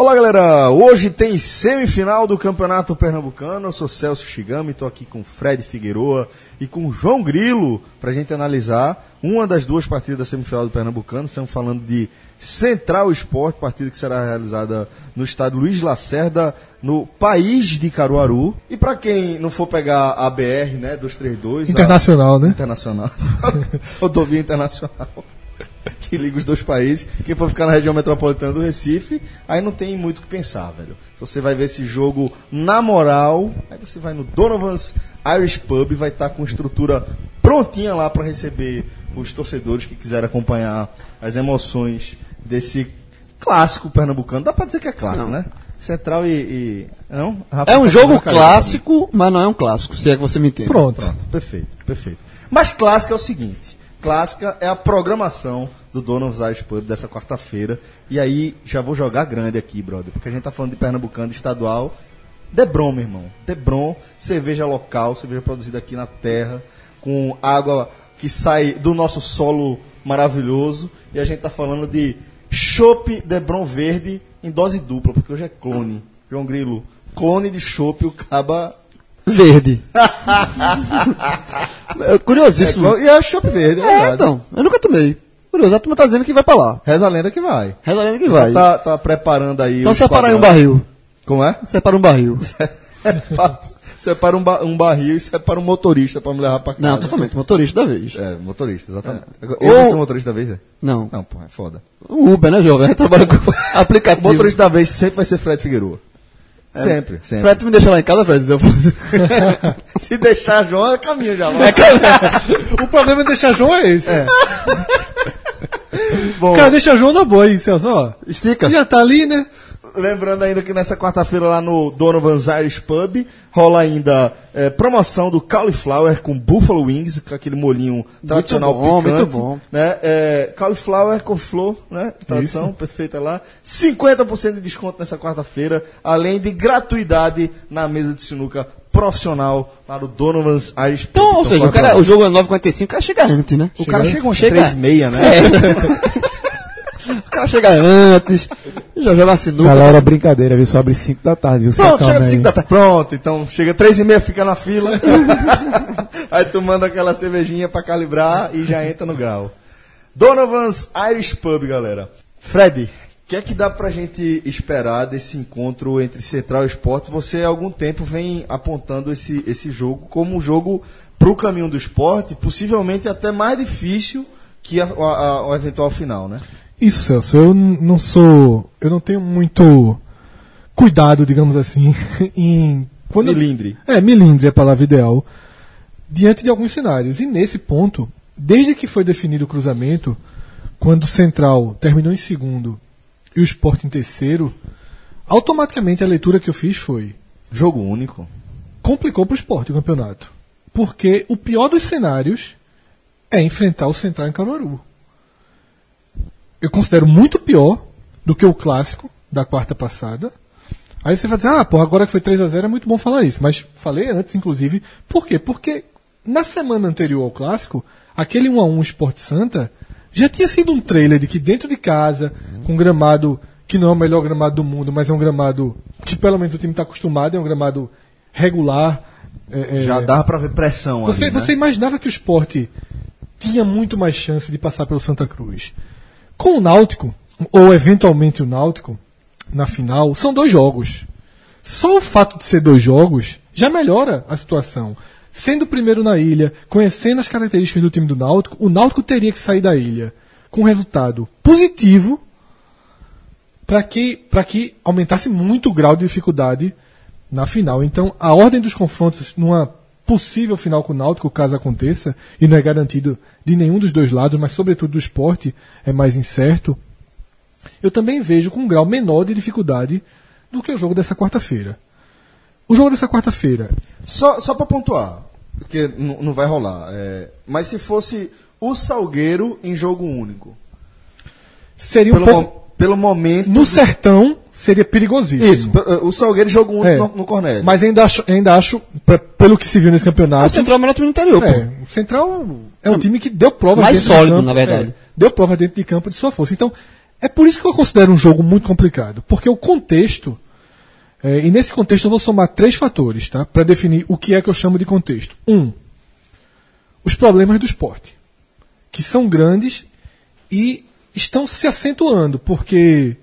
Olá, galera! Hoje tem semifinal do Campeonato Pernambucano. Eu sou Celso Shigami, estou aqui com Fred Figueroa e com João Grilo para a gente analisar uma das duas partidas da semifinal do Pernambucano. Estamos falando de Central Esporte, partida que será realizada no estádio Luiz Lacerda, no país de Caruaru. E para quem não for pegar a BR, né, 232... Internacional, a... né? Internacional. Rodovia Internacional que liga os dois países. Quem for ficar na região metropolitana do Recife, aí não tem muito o que pensar, velho. Você vai ver esse jogo na moral, aí você vai no Donovan's Irish Pub, vai estar tá com estrutura prontinha lá para receber os torcedores que quiserem acompanhar as emoções desse clássico pernambucano. Dá para dizer que é clássico, não. né? Central e. e... Não? Rafa é um jogo clássico, mas não é um clássico, se é que você me entende. Pronto. Pronto. Perfeito, perfeito. Mas clássico é o seguinte: clássica é a programação do Donald's Irish Pub dessa quarta-feira. E aí, já vou jogar grande aqui, brother, porque a gente tá falando de Pernambucano estadual. Debron, meu irmão. Debron, cerveja local, cerveja produzida aqui na terra, com água que sai do nosso solo maravilhoso. E a gente tá falando de Chopp Debron Verde em dose dupla, porque hoje é clone. João Grilo, clone de Chopp, o caba verde. é curiosíssimo. É, e é chopp verde, é, é então. Eu nunca tomei. Curioso, a turma tá dizendo que vai pra lá. Reza a lenda que vai. Reza a lenda que vai. Tá, tá preparando aí. Então separa aí um barril. Como é? Separa um barril. separa um, ba um barril e separa um motorista pra me levar pra casa. Não, totalmente. Motorista da vez. É, motorista, exatamente. É. Eu Ou... sou motorista da vez, é? Não. Não, pô, é foda. O Uber, né, jovem? Trabalha com aplicativo. O motorista da vez sempre vai ser Fred Figueiredo. É. Sempre, sempre. Fred, tu me deixa lá em casa, Fred? Se deixar João, é caminho já. É, o problema de deixar João é esse. É. Bom, Cara, deixa João na boa aí, Celso. Ó, Estica. Já tá ali, né? Lembrando ainda que nessa quarta-feira lá no Donovan's Irish Pub rola ainda é, promoção do cauliflower com buffalo wings, com aquele molinho tradicional muito bom, picante. Muito bom, né? É, cauliflower com flor, né? Tradição Isso. perfeita lá. 50% de desconto nessa quarta-feira, além de gratuidade na mesa de sinuca profissional para o Donovan's Irish Pub. Então, ou seja, o, cara, o jogo é 9h45, o cara chega antes, né? O chega cara chega umas 3h30, né? É. O cara chega antes, já joga sinuca. Galera, brincadeira, viu? Só abre 5 da tarde, viu? Pronto, chega 5 da tarde. Pronto, então chega 3 e meia, fica na fila. aí tu manda aquela cervejinha pra calibrar e já entra no grau. Donovan's Irish Pub, galera. Fred, o que é que dá pra gente esperar desse encontro entre Central e Esporte? Você há algum tempo vem apontando esse, esse jogo como um jogo pro caminho do esporte, possivelmente até mais difícil que a, a, a, o eventual final, né? Isso, Celso. Eu não sou. Eu não tenho muito cuidado, digamos assim, em. Quando milindre. Eu, é, milindre é a palavra ideal. Diante de alguns cenários. E nesse ponto, desde que foi definido o cruzamento, quando o Central terminou em segundo e o Sport em terceiro, automaticamente a leitura que eu fiz foi. Jogo único. Complicou para o esporte o campeonato. Porque o pior dos cenários é enfrentar o Central em Caruaru eu considero muito pior do que o clássico da quarta passada. Aí você vai dizer, ah, porra, agora que foi 3 a 0 é muito bom falar isso. Mas falei antes, inclusive. Por quê? Porque na semana anterior ao clássico, aquele 1 a 1 Sport Santa já tinha sido um trailer de que dentro de casa, com um gramado que não é o melhor gramado do mundo, mas é um gramado que pelo menos o time está acostumado, é um gramado regular. É, é já dava para ver pressão você, ali, né? Você imaginava que o esporte tinha muito mais chance de passar pelo Santa Cruz. Com o Náutico, ou eventualmente o Náutico, na final, são dois jogos. Só o fato de ser dois jogos já melhora a situação. Sendo o primeiro na ilha, conhecendo as características do time do Náutico, o Náutico teria que sair da ilha com um resultado positivo para que, que aumentasse muito o grau de dificuldade na final. Então, a ordem dos confrontos numa possível final com o Náutico, caso aconteça, e não é garantido de nenhum dos dois lados, mas sobretudo do esporte é mais incerto, eu também vejo com um grau menor de dificuldade do que o jogo dessa quarta-feira. O jogo dessa quarta-feira. Só, só para pontuar, porque não vai rolar. É, mas se fosse o Salgueiro em jogo único. Seria um pouco pelo momento. No sertão seria perigosíssimo. Isso, o Salgueiro jogou único é, no, no Cornélio. Mas ainda acho, ainda acho pra, pelo que se viu nesse campeonato. O Central é o melhor time do interior. É, o Central é um time que deu prova Mais sólido, campo, na verdade. É, deu prova dentro de campo de sua força. Então, É por isso que eu considero um jogo muito complicado, porque o contexto, é, e nesse contexto eu vou somar três fatores, tá? Para definir o que é que eu chamo de contexto. Um, os problemas do esporte, que são grandes e estão se acentuando, porque,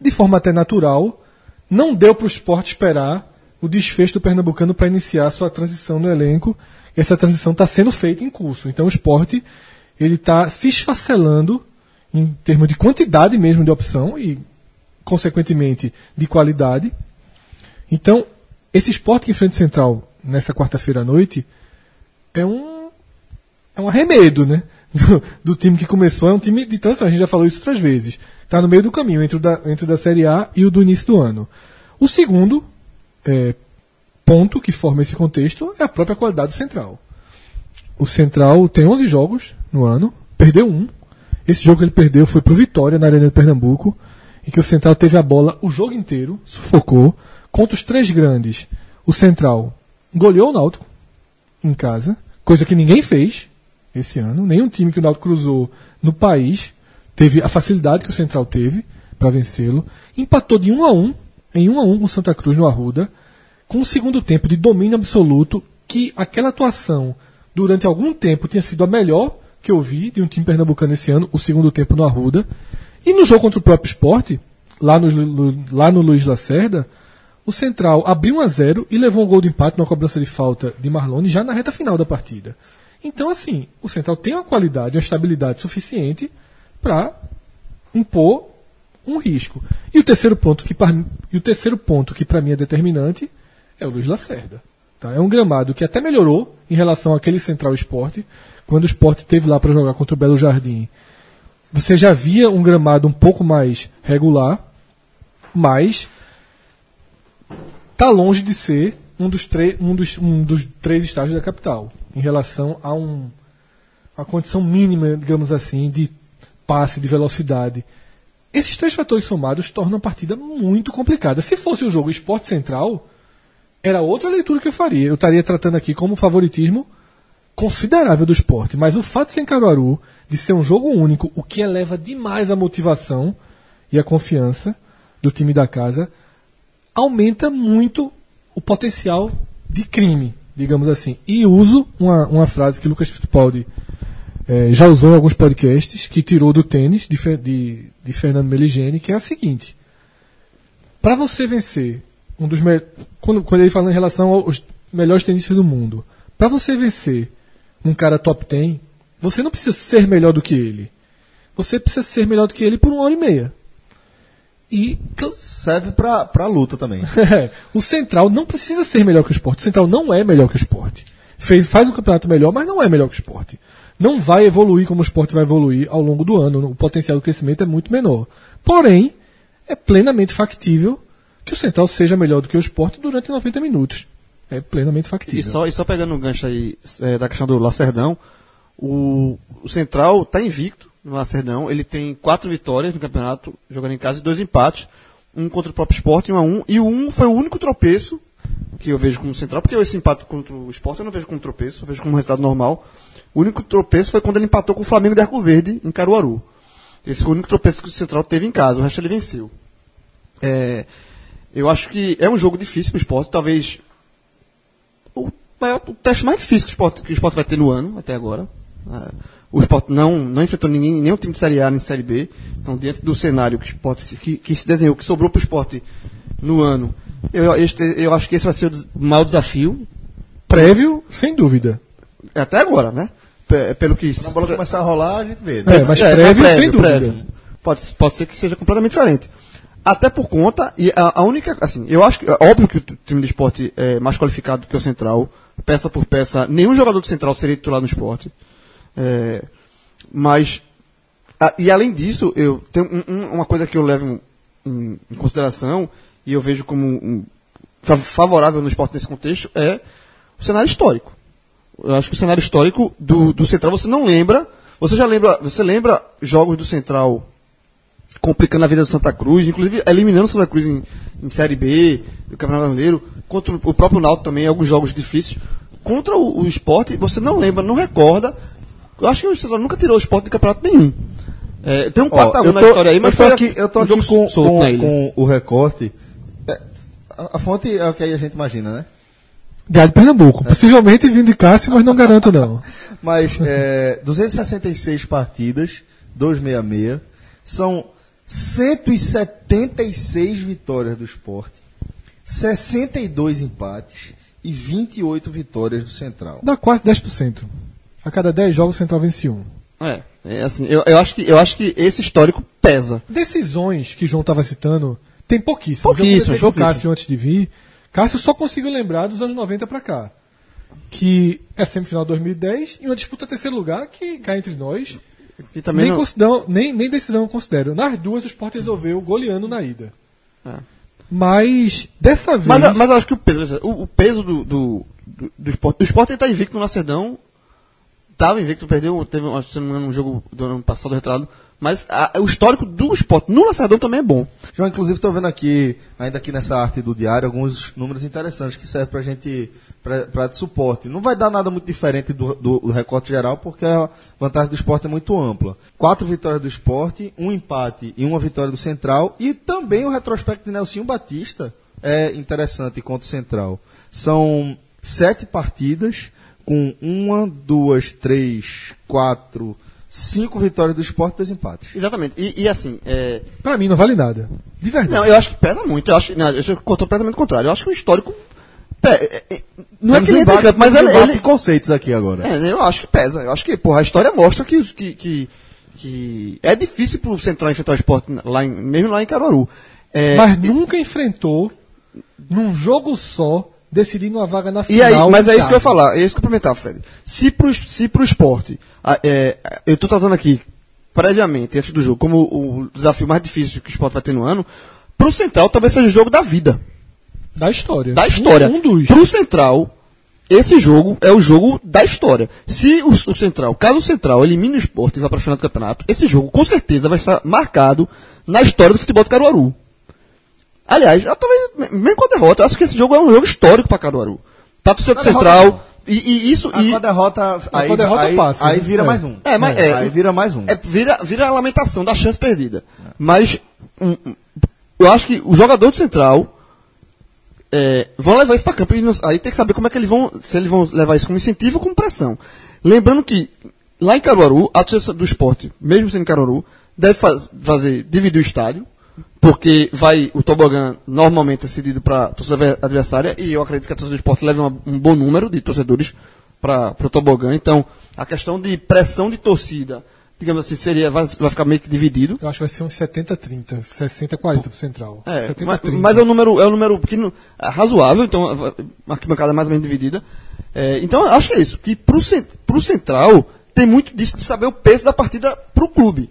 de forma até natural, não deu para o esporte esperar o desfecho do Pernambucano para iniciar sua transição no elenco. Essa transição está sendo feita em curso. Então o esporte ele está se esfacelando em termos de quantidade mesmo de opção e, consequentemente, de qualidade. Então, esse esporte que enfrenta o Central nessa quarta-feira à noite é um, é um arremedo, né? Do, do, time que começou, é um time de transição, a gente já falou isso outras vezes. Está no meio do caminho entre o, da, entre o da Série A e o do início do ano. O segundo é, ponto que forma esse contexto é a própria qualidade do Central. O Central tem 11 jogos no ano, perdeu um, esse jogo que ele perdeu foi pro Vitória, na Arena de Pernambuco, em que o Central teve a bola o jogo inteiro, sufocou. Contra os três grandes, o Central goleou o Náutico em casa, coisa que ninguém fez esse ano. Nenhum time que o Náutico cruzou no país teve a facilidade que o Central teve para vencê-lo. Empatou de 1 a 1 em 1 a 1 com o Santa Cruz no Arruda, com um segundo tempo de domínio absoluto, que aquela atuação durante algum tempo tinha sido a melhor que eu vi de um time pernambucano esse ano, o segundo tempo no Arruda. E no jogo contra o próprio esporte, lá no, lá no Luiz Lacerda, o Central abriu 1 a 0 e levou um gol de empate numa cobrança de falta de Marlone já na reta final da partida. Então, assim, o Central tem uma qualidade, uma estabilidade suficiente para impor um risco. E o terceiro ponto que para e o terceiro ponto que para mim é determinante é o Luiz Lacerda. Tá? É um gramado que até melhorou em relação àquele Central Esporte, quando o esporte teve lá para jogar contra o Belo Jardim, você já via um gramado um pouco mais regular, mas está longe de ser um dos, um, dos, um dos três estágios da capital, em relação a um, uma condição mínima, digamos assim, de passe, de velocidade. Esses três fatores somados tornam a partida muito complicada. Se fosse o jogo esporte central, era outra leitura que eu faria. Eu estaria tratando aqui como favoritismo considerável do esporte, mas o fato de ser em Caruaru, de ser um jogo único, o que eleva demais a motivação e a confiança do time da casa, aumenta muito o potencial de crime, digamos assim. E uso uma, uma frase que Lucas Fittipaldi é, já usou em alguns podcasts, que tirou do tênis de, de, de Fernando Meligeni, que é a seguinte: para você vencer um dos quando, quando ele fala em relação aos melhores tenistas do mundo, para você vencer um cara top 10, você não precisa ser melhor do que ele. Você precisa ser melhor do que ele por uma hora e meia. E serve pra, pra luta também. o Central não precisa ser melhor que o esporte. O Central não é melhor que o esporte. Fez, faz um campeonato melhor, mas não é melhor que o esporte. Não vai evoluir como o esporte vai evoluir ao longo do ano. O potencial de crescimento é muito menor. Porém, é plenamente factível que o Central seja melhor do que o esporte durante 90 minutos é plenamente factível. E só, e só pegando o gancho aí é, da questão do Lacerdão, o, o Central está invicto no Lacerdão, ele tem quatro vitórias no campeonato, jogando em casa, e dois empates, um contra o próprio esporte um a um, e o um foi o único tropeço que eu vejo como Central, porque esse empate contra o esporte eu não vejo como tropeço, eu vejo como resultado normal. O único tropeço foi quando ele empatou com o Flamengo de Arco Verde, em Caruaru. Esse foi o único tropeço que o Central teve em casa, o resto ele venceu. É, eu acho que é um jogo difícil para o esporte, talvez o, maior, o teste mais difícil que o, esporte, que o esporte vai ter no ano, até agora. É, o esporte não, não enfrentou ninguém, nenhum time de Série A nem de Série B. Então, diante do cenário que, o esporte, que, que se desenhou, que sobrou para o esporte no ano, eu, este, eu acho que esse vai ser o maior desafio. Prévio, sem dúvida. Até agora, né? P pelo que. Quando a bola começar a rolar, a gente vê. Né? É, mas é, prévio, prévio, sem dúvida. Prévio. Pode, pode ser que seja completamente diferente. Até por conta, e a, a, única, assim, eu acho que, é óbvio que o time do esporte é mais qualificado do que o Central, peça por peça, nenhum jogador do Central seria titular no esporte. É, mas, a, e além disso, eu tenho um, um, uma coisa que eu levo em, em, consideração, e eu vejo como um, favorável no esporte nesse contexto, é o cenário histórico. Eu acho que o cenário histórico do, do Central, você não lembra, você já lembra, você lembra jogos do Central complicando a vida do Santa Cruz, inclusive eliminando o Santa Cruz em, em Série B, do Campeonato Brasileiro, contra o próprio Náutico também, alguns jogos difíceis. Contra o, o esporte, você não lembra, não recorda. Eu acho que o César nunca tirou o esporte de campeonato nenhum. É, tem um Ó, 4x1 eu na história aí, mas eu tô foi aqui, eu tô um aqui com, com, com o recorte. É, a, a fonte é o que aí a gente imagina, né? Diário de Pernambuco. Possivelmente vindo de Cássio, mas não garanto não. Mas é, 266 partidas, 266, são 176 vitórias do esporte, 62 empates e 28 vitórias do Central. Dá quase 10%. A cada 10 jogos o Central vence um. É, é assim, eu, eu, acho que, eu acho que esse histórico pesa. Decisões que o João estava citando, tem pouquíssimas. Pouquíssimas, Eu pouquíssimas. Cássio antes de vir. Cássio só conseguiu lembrar dos anos 90 para cá. Que é semifinal 2010 e uma disputa terceiro lugar que cá entre nós. E também Nem, não- consideram, nem, nem decisão eu considero. Nas duas o Sport resolveu goleando na ida. É. Mas dessa vez. Mas, mas eu acho que o peso, o, o peso do, do, do, do esporte. O esporte está invicto no Lacerdão. Estava invicto, perdeu, teve engano, um jogo do ano passado retrasado. Mas a- o histórico do esporte no Lacerdão também é bom. João, inclusive, estou vendo aqui, ainda aqui nessa arte do diário, alguns números interessantes que servem para gente, para de suporte. Não vai dar nada muito diferente do, do, do recorte geral, porque a vantagem do esporte é muito ampla. Quatro vitórias do esporte, um empate e uma vitória do Central, e também o retrospecto de Nelsinho Batista é interessante contra o Central. São sete partidas, com uma, duas, três, quatro, cinco vitórias do esporte e dois empates. Exatamente. E, e assim, é, Pra mim não vale nada. De verdade. não, eu acho que pesa muito. Eu acho que, não, eu sou completamente contrário. Eu acho que o histórico. pe- é, é, não é Temos que ele um campo, mas temos ele, ele, conceitos aqui agora. É, eu acho que pesa. Eu acho que, porra, a história mostra que, que, que, que é difícil pro Central enfrentar o esporte lá em, mesmo lá em Caruaru. É, Mas nunca enfrentou num jogo só, decidindo uma vaga na e final. aí, mas é isso que eu ia falar, é isso que eu comentar, Fred. Se pro, se pro esporte, é, eu tô tratando aqui, previamente, antes do jogo, como o desafio mais difícil que o esporte vai ter no ano, pro Central talvez seja o jogo da vida. Da história. da história. Um, um dos. Pro Central, esse jogo é o jogo da história. Se o, o Central, caso o Central elimine o esporte e vá para a final do campeonato, esse jogo com certeza vai estar marcado na história do futebol de Caruaru. Aliás, eu, talvez, mesmo com a derrota, eu acho que esse jogo é um jogo histórico para Caruaru. O Com a Central. E, e isso. Ah, e, com a derrota, aí, com a derrota aí, passa, aí né? vira É. mais um. É, mas é, aí vira mais um. é, vira, vira a lamentação da chance perdida. Mas um, eu acho que o jogador do Central é, vão levar isso para campo. E não- aí tem que saber como é que eles vão. Se eles vão levar isso como incentivo ou como pressão. Lembrando que lá em Caruaru, a torcida do esporte, mesmo sendo em Caruaru, deve faz- fazer, dividir o estádio. Porque vai, o tobogã normalmente é cedido para a torcida adversária e eu acredito que a torcida do esporte leve uma- um bom número de torcedores para o tobogã. Então, a questão de pressão de torcida, digamos assim, seria, vai, vai ficar meio que dividido. Eu acho que vai ser uns 70-30, 60-40 pro Central. É, 70, mas, 30. mas é um número, é um número pequeno, é razoável, então a arquibancada é mais ou menos dividida. É, então acho que é isso, que cen- pro Central tem muito disso de saber o peso da partida pro clube.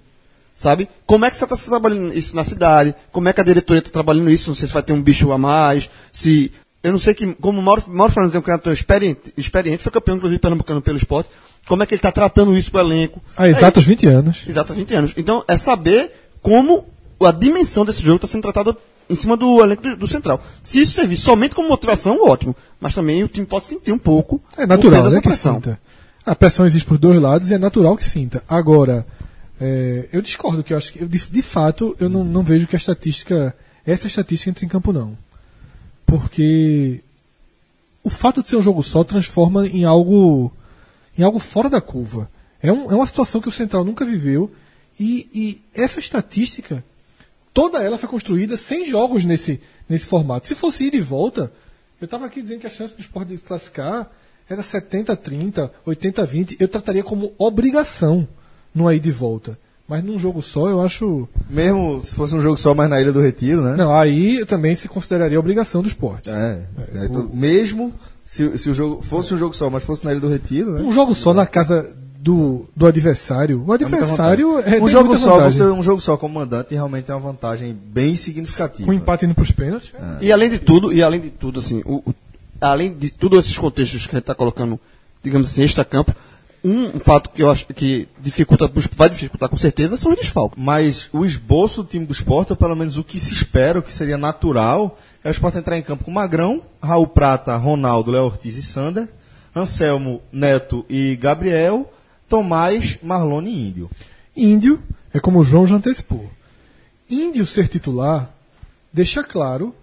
Sabe? Como é que você está trabalhando isso na cidade? Como é que a diretoria está trabalhando isso? Não sei se vai ter um bicho a mais, se. Eu não sei que, como o Mauro, Mauro Fernandes é um cantor experiente, experiente, foi campeão, inclusive, pernambucano pelo esporte, como é que ele está tratando isso pro elenco? Há exatos 20 anos. Exato, 20 anos. Então, é saber como a dimensão desse jogo está sendo tratada em cima do elenco do, do Central. Se isso servir somente como motivação, ótimo. Mas também o time pode sentir um pouco É o natural, né, que pressão. sinta. A pressão existe por dois lados e é natural que sinta. Agora, é, eu discordo que eu acho que, de, de fato, eu não, não vejo que a estatística, essa estatística entre em campo não. Porque o fato de ser um jogo só transforma em algo, em algo fora da curva. É, um- é uma situação que o Central nunca viveu e, e essa estatística, toda ela foi construída sem jogos nesse, nesse formato. Se fosse ir e volta, eu estava aqui dizendo que a chance do esporte de classificar era 70-30, 80-20. Eu trataria como obrigação no aí de volta. Mas num jogo só, eu acho. Mesmo se fosse um jogo só, mas na Ilha do Retiro, né? Não, aí também se consideraria obrigação do esporte. É. é, então, mesmo se, se o jogo fosse um jogo só, mas fosse na Ilha do Retiro, né? Um jogo só na casa do, do adversário. O É adversário vantagem. é, um jogo só, vantagem. você, um jogo só como mandante realmente é uma vantagem bem significativa. Com empate indo pros pênaltis. E além de tudo, e além de tudo, assim, o- o- além de todos esses contextos que a gente está colocando, digamos assim, extra-campo, um fato que eu acho que dificulta, vai dificultar com certeza são os desfalques. Mas o esboço do time do esporte, ou pelo menos o que se espera, o que seria natural, é o esporte entrar em campo com Magrão, Raul Prata, Ronaldo, Léo Ortiz e Sander, Anselmo, Neto e Gabriel, Tomás, Marlone e Índio. Índio, É como o João já antecipou. Índio ser titular deixa claro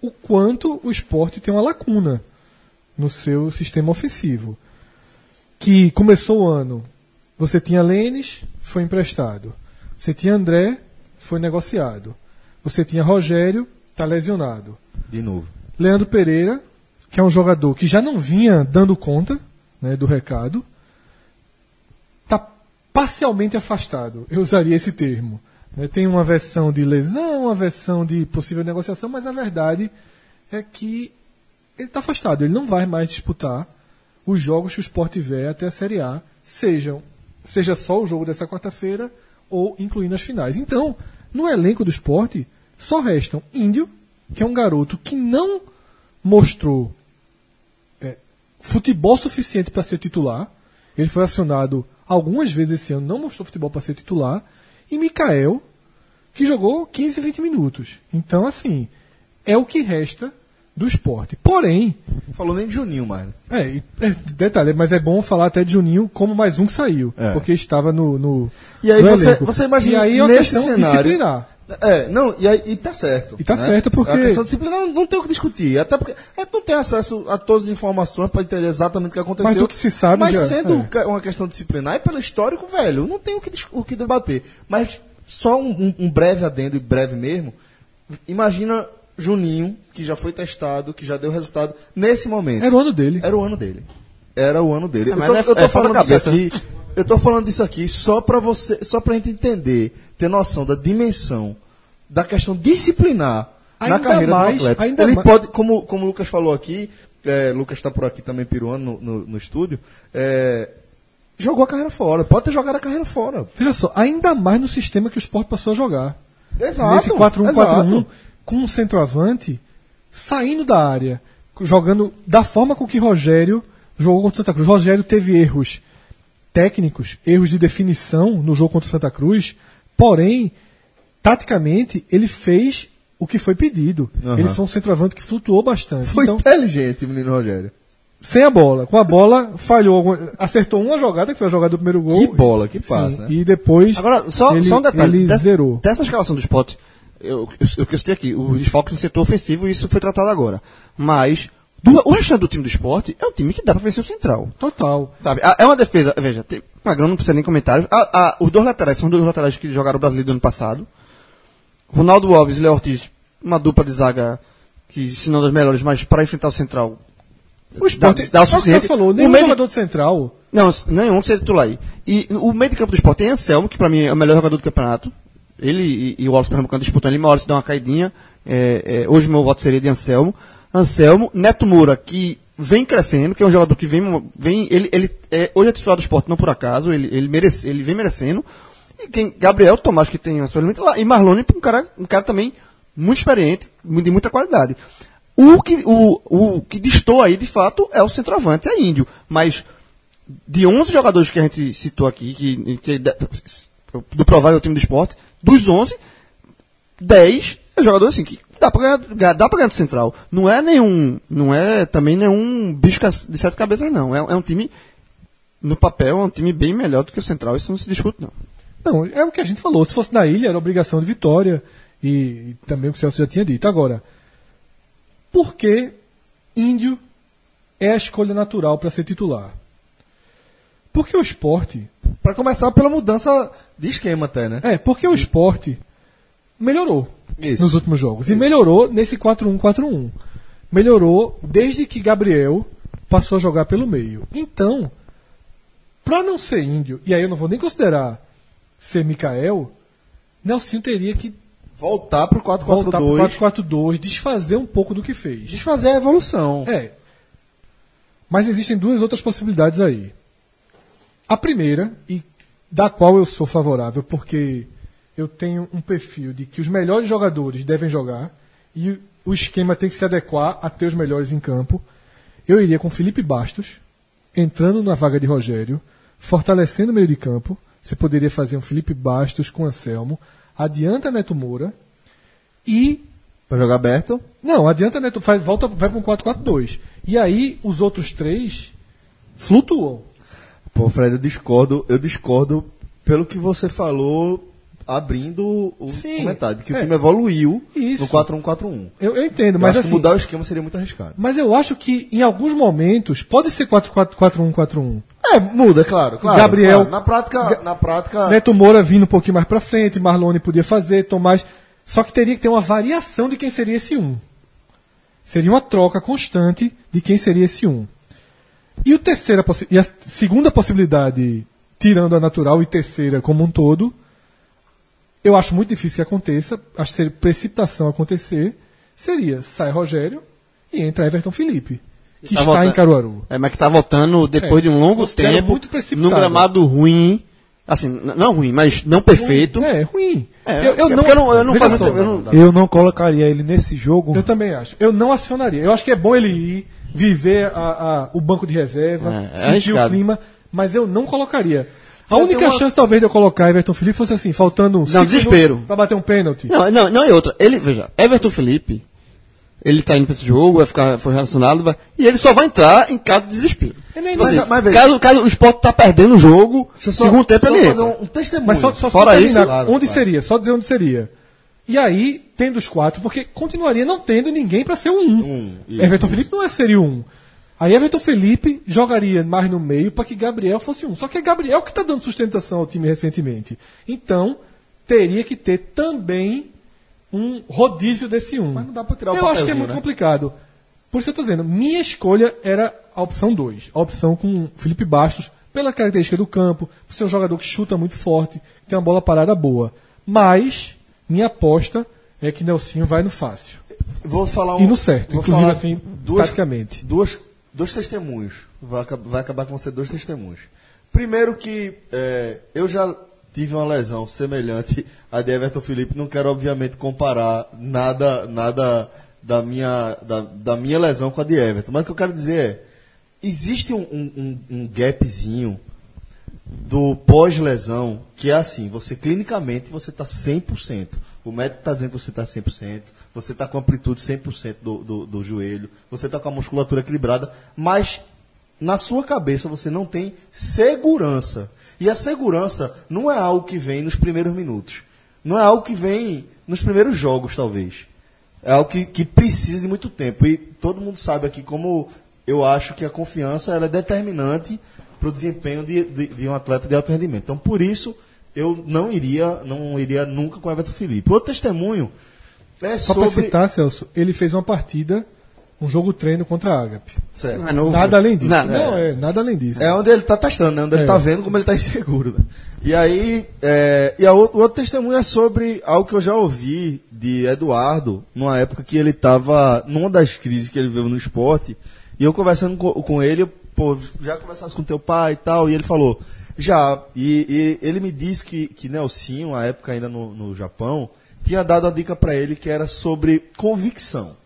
o quanto o esporte tem uma lacuna no seu sistema ofensivo. Que começou o ano, você tinha Lênis, foi emprestado. Você tinha André, foi negociado. Você tinha Rogério, está lesionado. De novo. Leandro Pereira, que é um jogador que já não vinha dando conta né, do recado, está parcialmente afastado. Eu usaria esse termo. né. Tem uma versão de lesão, uma versão de possível negociação, mas a verdade é que ele está afastado. Ele não vai mais disputar os jogos que o Sport tiver até a Série A, sejam, seja só o jogo dessa quarta-feira ou incluindo as finais. Então, no elenco do esporte, só restam Índio, que é um garoto que não mostrou é, futebol suficiente para ser titular. Ele foi acionado algumas vezes esse ano, não mostrou futebol para ser titular. E Mikael, que jogou 15, 20 minutos. Então, assim, é o que resta do esporte. Porém, Não falou nem de Juninho, mano. é, é, detalhe, mas é bom falar até de Juninho como mais um que saiu, É. porque estava no, no E aí no você- elenco. você imagina e aí é uma nesse questão cenário- disciplinar. É, não, e, aí, e tá certo. E tá certo porque- A questão disciplinar não, não tem o que discutir. Até porque a gente não tem acesso a todas as informações para entender exatamente o que aconteceu. Mas do que se sabe Mas já, sendo é. ca- uma questão disciplinar e pelo histórico, velho, não tem o que, o que debater. Mas só um, um- um breve adendo, e breve mesmo. Imagina Juninho, que já foi testado, que já deu resultado, nesse momento. Era o ano dele. Era o ano dele. Era o ano dele. É, eu mas tô, é- eu tô é falando disso aqui. Eu tô falando disso aqui só para você, só pra gente entender, ter noção da dimensão da questão disciplinar Ainda na carreira mais- do atleta. ainda Ele mais- pode, como, como o Lucas falou aqui, é, Lucas está por aqui também piruando no, no, no estúdio, é, jogou a carreira fora. Pode ter jogado a carreira fora. Veja só, ainda mais no sistema que o Sport passou a jogar. Exato. Nesse 4-1-4-1, exato. Com um centroavante saindo da área, jogando da forma com que Rogério jogou contra o Santa Cruz. Rogério teve erros técnicos, erros de definição no jogo contra o Santa Cruz, porém, taticamente, ele fez o que foi pedido. Aham. Ele foi um centroavante que flutuou bastante. Foi Então, inteligente, menino Rogério. sem a bola. Com a bola, falhou. Acertou uma jogada, que foi a jogada do primeiro gol. Que bola, que Sim, passa, né? E depois. Agora, só, ele, só um detalhe. Ele dessa, zerou. dessa escalação do esporte, eu, eu, eu, eu citei aqui, o desfalque no setor ofensivo, e isso foi tratado agora. Mas, do- o restante do time do esporte é um time que dá pra vencer o Central. Total. Sabe? É uma defesa, veja, tem, Magrão não precisa nem comentários. A- a- os dois laterais são dois laterais que jogaram o brasileiro do ano passado. Ronaldo Alves e Léo Ortiz, uma dupla de zaga que, se não das melhores, mas para enfrentar o Central. O esporte, dá, dá o que você suficiente. falou, o nenhum meio de- jogador de central. não, nenhum ser titular aí. E o meio de campo do esporte tem Anselmo, que pra mim é o melhor jogador do campeonato. Ele e, e o Wallace Pernambucano disputando ali, uma hora se dá uma caidinha. É, é, hoje meu voto seria de Anselmo. Anselmo, Neto Moura, que vem crescendo, que é um jogador que vem. vem ele, ele é, hoje é titular do esporte, não por acaso, ele, ele, merece, ele vem merecendo. E quem, Gabriel Tomás, que tem a sua lá, e Marlone, um cara, um cara também muito experiente, de muita qualidade. O que, o, o que distou aí, de fato, é o centroavante, é índio. Mas de 11 jogadores que a gente citou aqui, que, que do provável time do esporte, dos 11, 10 é jogador assim, que dá pra ganhar, dá pra ganhar do Central. Não é nenhum, não é também nenhum bicho de sete cabeças, não. É, é um time, no papel, é um time bem melhor do que o Central, isso não se discute, não. Não, é o que a gente falou. Se fosse na ilha, era obrigação de vitória. E, e também o que o Celso já tinha dito. Agora, por que Índio é a escolha natural para ser titular? Porque o esporte. Pra começar pela mudança de esquema até, né? É, porque o esporte melhorou Isso. nos últimos jogos. E melhorou nesse 4-1-4-1. Melhorou desde que Gabriel passou a jogar pelo meio. Então, para não ser índio, e aí eu não vou nem considerar ser Mikael, Nelsinho teria que Voltar pro voltar 4-4-2. para 4-4-2, desfazer um pouco do que fez. Desfazer a evolução. É. Mas existem duas outras possibilidades aí. A primeira, e da qual eu sou favorável, porque eu tenho um perfil de que os melhores jogadores devem jogar e o esquema tem que se adequar a ter os melhores em campo. Eu iria com Felipe Bastos, entrando na vaga de Rogério, fortalecendo o meio de campo. Você poderia fazer um Felipe Bastos com Anselmo, adianta Neto Moura e Pra jogar aberto. não, adianta Neto, faz, volta, vai para um 4-4-2. E aí os outros três flutuam. Pô, Fred, eu discordo, eu discordo pelo que você falou abrindo o Sim, comentário, de que é. o time evoluiu Isso. no 4-1-4-1. Eu, eu entendo, Eu mas assim. mudar o esquema seria muito arriscado. Mas eu acho que em alguns momentos pode ser 4-4-1-4-1. É, muda, é claro. claro Gabriel- claro. Na prática, na prática Neto Moura vindo um pouquinho mais pra frente, Marlone podia fazer, Tomás. Só que teria que ter uma variação de quem seria esse um. Seria uma troca constante de quem seria esse um. E, o terceira, e a segunda possibilidade, tirando a natural e terceira como um todo, eu acho muito difícil que aconteça, acho que seria precipitação acontecer, seria sai Rogério e entra Everton Felipe, que Tá está voltando- em Caruaru. É, mas que tá voltando depois É, de um longo considero tempo, muito num gramado ruim, assim, não ruim, mas não perfeito. É, ruim. É, eu, eu é não, eu não- eu não só, eu não- Eu não colocaria ele nesse jogo. Eu também acho. Eu não acionaria. Eu acho que é bom ele ir, viver a- a- o banco de reserva, É, é sentir o clima, mas eu não colocaria. A Eu única uma- chance, talvez, de eu colocar Everton Felipe fosse assim, faltando cinco desespero. pra bater um pênalti. Não, não, não é outra. Ele, veja, Everton Felipe, ele tá indo pra esse jogo, vai ficar, foi relacionado, vai, e ele só vai entrar em caso de desespero. É nem- Tipo mas- assim, mas veja- caso, caso o esporte tá perdendo o jogo, só- segundo tempo só ele fazer entra. um, um testemunho. Mas só, só Fora só isso, claro, onde claro. seria? Só dizer onde seria. E aí, tendo os quatro, porque continuaria não tendo ninguém pra ser um um. Isso, Everton isso. Felipe não é seria um. Aí Everton Felipe jogaria mais no meio para que Gabriel fosse um. Só que é Gabriel que está dando sustentação ao time recentemente. Então, teria que ter também um rodízio desse um. Mas não dá pra tirar o Eu acho que é muito né? complicado. Por isso que eu estou dizendo, minha escolha era a opção 2. A opção com Felipe Bastos, pela característica do campo, por ser um jogador que chuta muito forte, tem uma bola parada boa. Mas, minha aposta é que Nelsinho vai no fácil. Vou falar um, E no certo, vou inclusive falar assim, duas, praticamente. Duas, dois testemunhos. Vai, vai acabar com você dois testemunhos. Primeiro que é, eu já tive uma lesão semelhante à de Everton Felipe. Não quero, obviamente, comparar nada, nada da, minha, da, da minha lesão com a de Everton. Mas o que eu quero dizer é, existe um, um- um gapzinho do pós-lesão, que é assim, você clinicamente você está 100%. O médico está dizendo que você está 100%, você está com amplitude 100% do, do, do joelho, você está com a musculatura equilibrada, mas na sua cabeça você não tem segurança. E a segurança não é algo que vem nos primeiros minutos. Não é algo que vem nos primeiros jogos, talvez. É algo que, que precisa de muito tempo. E todo mundo sabe aqui como eu acho que a confiança é determinante para o desempenho de, de, de um atleta de alto rendimento. Então, por isso, eu não iria, não iria nunca com o Everton Felipe. Outro testemunho é Só para sobre. citar, Celso, ele fez uma partida, um jogo treino contra a Ágape. Certo. Não- Nada além disso. Nada, não, é. nada além disso. É onde ele está testando, né? Onde ele É. está vendo como ele está inseguro. Né? E aí, é, e a, o o outro testemunho é sobre algo que eu já ouvi de Eduardo, numa época que ele estava, numa das crises que ele viveu no esporte, e eu conversando com, com ele, eu, pô, já conversasse com teu pai e tal, e ele falou, já, e, e ele me disse que, que Nelsinho, à época ainda no, no Japão, tinha dado uma dica para ele que era sobre convicção.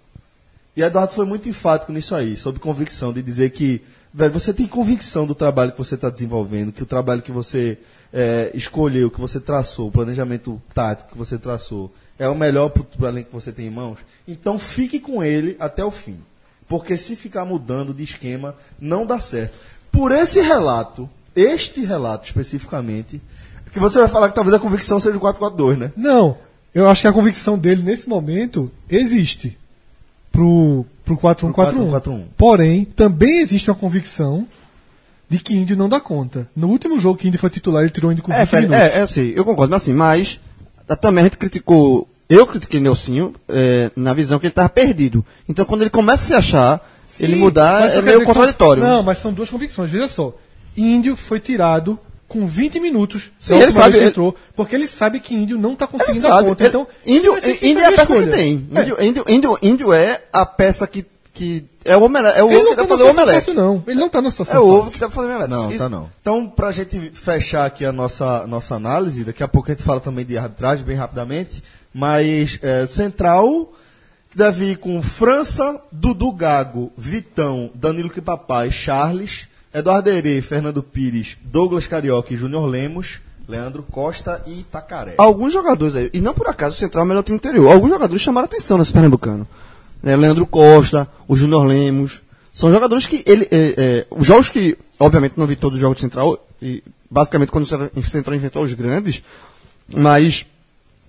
E Eduardo foi muito enfático nisso aí, sobre convicção, de dizer que, velho, você tem convicção do trabalho que você está desenvolvendo, que o trabalho que você é, escolheu, que você traçou, o planejamento tático que você traçou, é o melhor para o elenco que você tem em mãos. Então fique com ele até o fim. Porque se ficar mudando de esquema, não dá certo. Por esse relato, este relato especificamente, que você vai falar que talvez a convicção seja o 4-4-2, né? Não, eu acho que a convicção dele nesse momento existe pro, pro 4-1-4-1. 4-1-4-1. Porém, também existe uma convicção de que Índio não dá conta. No último jogo que Índio foi titular, ele tirou o Índio com 20 É, Fred, minutos. é, é, sim, eu concordo, mas assim, mas também a gente criticou, eu critiquei Nelsinho é, na visão que ele estava perdido. Então quando ele começa a se achar, ele Sim, mudar mas só é meio que são- contraditório. Não, mas são duas convicções. Veja só. Índio foi tirado com 20 minutos. Sim, ele sabe, que ele- entrou, porque ele sabe que Índio não está Ele conseguindo dar sabe, conta. ele- Então, índio, que índio é a peça que escolha. tem. É. Índio, índio, índio, índio é a peça que, que é o omelete, é o Ele ovo não que dá tá pra na fazer o situação omelete. fácil, não. Ele não tá na situação É o ovo fácil. que dá pra fazer o omelete. Não, Isso- tá não. Então, pra gente fechar aqui a nossa, nossa análise, daqui a pouco a gente fala também de arbitragem, bem rapidamente, mas é, Central, que deve ir com França, Dudu Gago, Vitão, Danilo Papai, Charles, Eduardo Herê, Fernando Pires, Douglas Carioca e Júnior Lemos, Leandro Costa e Itacaré. Alguns jogadores aí, e não por acaso o Central é o melhor time do interior, alguns jogadores chamaram atenção nesse Pernambucano. Né, Leandro Costa, o Júnior Lemos, são jogadores que ele, é, é, os jogos que, obviamente não vi todos os jogos de Central, e basicamente quando o Central enfrentou os grandes, Mas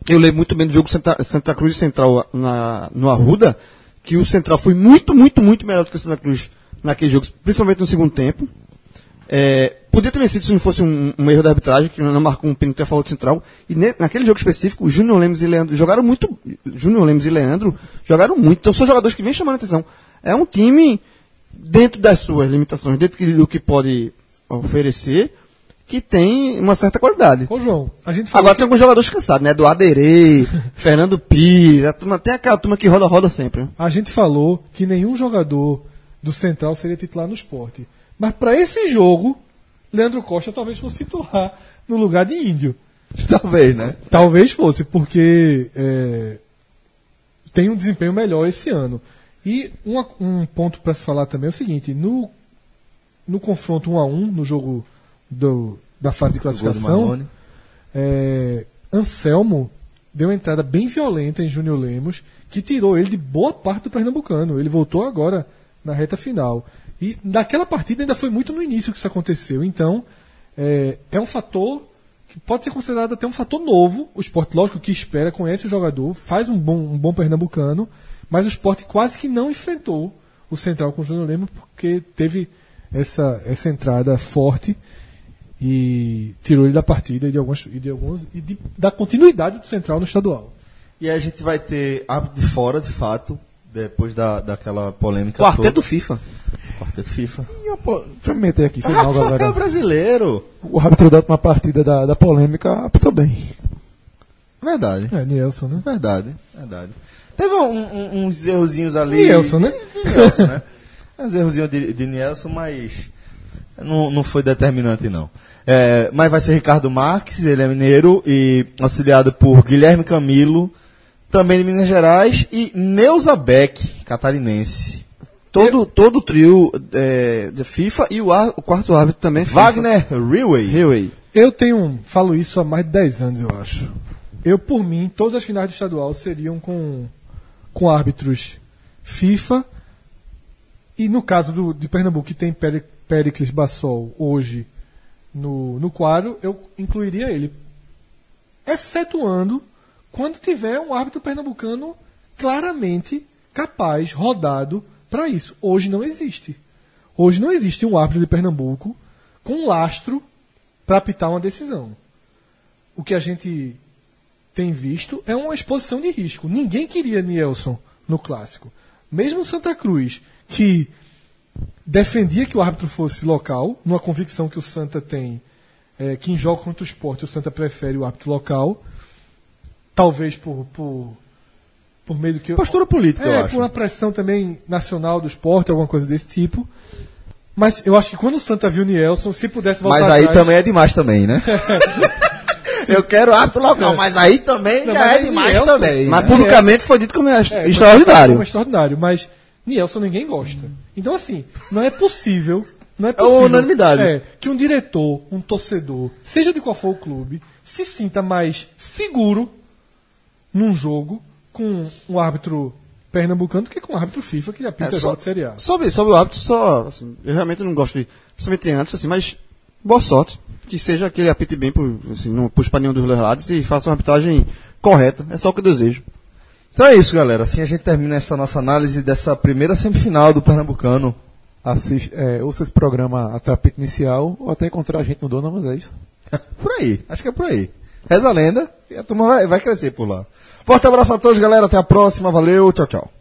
eu lembro muito bem do jogo Santa, Santa Cruz e Central na, no Arruda, que o Central foi muito, muito, muito melhor do que o Santa Cruz naquele jogo, principalmente no segundo tempo. É, podia ter vencido se não fosse um, um erro da arbitragem, que não marcou um pênalti a do Central. E ne- naquele jogo específico, o Júnior Lemos e Leandro jogaram muito. Júnior Lemos e Leandro jogaram muito. Então são jogadores que vêm chamando a atenção. É um time, dentro das suas limitações, dentro do que pode oferecer, que tem uma certa qualidade. Ô, João, a gente Agora que- tem alguns jogadores cansados, né? Do Aderei, Fernando Pires, a turma, tem aquela turma que roda, roda sempre. A gente falou que nenhum jogador do Central seria titular no esporte. Mas para esse jogo, Leandro Costa talvez fosse titular no lugar de Índio. Talvez, né? Talvez fosse, porque é, tem um desempenho melhor esse ano. E uma- um ponto para se falar também é o seguinte: no, no confronto 1 a 1 no jogo do- da fase de classificação, é, Anselmo deu uma entrada bem violenta em Júnior Lemos, que tirou ele de boa parte do Pernambucano. Ele voltou agora na reta final. E naquela partida ainda foi muito no início que isso aconteceu. Então, é, é um fator que pode ser considerado até um fator novo. O esporte, lógico, que espera, conhece o jogador, faz um bom, um bom Pernambucano, mas o esporte quase que não enfrentou o Central com o Júnior Lemos, porque teve essa, essa entrada forte e tirou ele da partida e de algumas e de alguns e de- da continuidade do Central no estadual. E aí a gente vai ter árbitro de fora, de fato, depois da, daquela polêmica Quarteto toda. FIFA. Quarteto FIFA. Eu, pô, Deixa eu me meter aqui, foi mal, Rafael galera. brasileiro. O árbitro da última partida da, da polêmica apitou bem. Verdade. É, Nielson, né? Verdade, verdade. Teve um- um- uns errozinhos ali. Nielson, né? De Nielson, né? Uns errozinhos de, de Nielson, mas não, não foi determinante, não. É, mas vai ser Ricardo Marques, ele é mineiro, e auxiliado por Guilherme Camilo, também de Minas Gerais, e Neuza Beck, catarinense. Todo, todo o trio é, de FIFA e o, ar- o quarto árbitro também FIFA. Wagner Reway. Eu tenho, falo isso há mais de 10 anos, eu acho. Eu, por mim, todas as finais do estadual seriam com, com árbitros FIFA. E no caso do, de Pernambuco, que tem Peri- Pericles Bassol hoje no, no quadro, eu incluiria ele. Excetuando quando tiver um árbitro pernambucano claramente capaz, rodado para isso. Hoje não existe. Hoje não existe um árbitro de Pernambuco com lastro para apitar uma decisão. O que a gente tem visto é uma exposição de risco. Ninguém queria Nielson no clássico. Mesmo Santa Cruz, que defendia que o árbitro fosse local, numa convicção que o Santa tem, é, que em jogo contra o esporte o Santa prefere o árbitro local, talvez por, por, por meio do que. Postura política, é, eu acho. por uma pressão também nacional do esporte, alguma coisa desse tipo. Mas eu acho que quando o Santa viu o Nielson, se pudesse voltar Mas aí atrás- também é demais também, né? Eu quero árbitro local, mas aí também Não, já mas é demais Nielson- também. Mas né? publicamente foi dito como é, É, extraordinário. Como extraordinário, mas Nielson ninguém gosta. Então, assim, não é possível. Não é uma possível. unanimidade. É, que um diretor, um torcedor, seja de qual for o clube, se sinta mais seguro num jogo com um árbitro pernambucano do que com um árbitro FIFA que apita É, jogo de Série A. Sobre, sobre o hábito, só. assim, eu realmente não gosto de. Principalmente antes, assim, mas boa sorte. Que seja que ele apite bem por, assim, não puxe para nenhum dos dois lados e faça uma arbitragem correta. É só o que eu desejo. Então é isso, galera. Assim a gente termina essa nossa análise dessa primeira semifinal do Pernambucano. Assiste, é, ouça esse programa até a apito inicial ou até encontrar a gente no Dono, mas é isso. Por aí, acho que é por aí. Reza a lenda e a turma vai, vai crescer por lá. Forte abraço a todos, galera. Até a próxima. Valeu, tchau, tchau.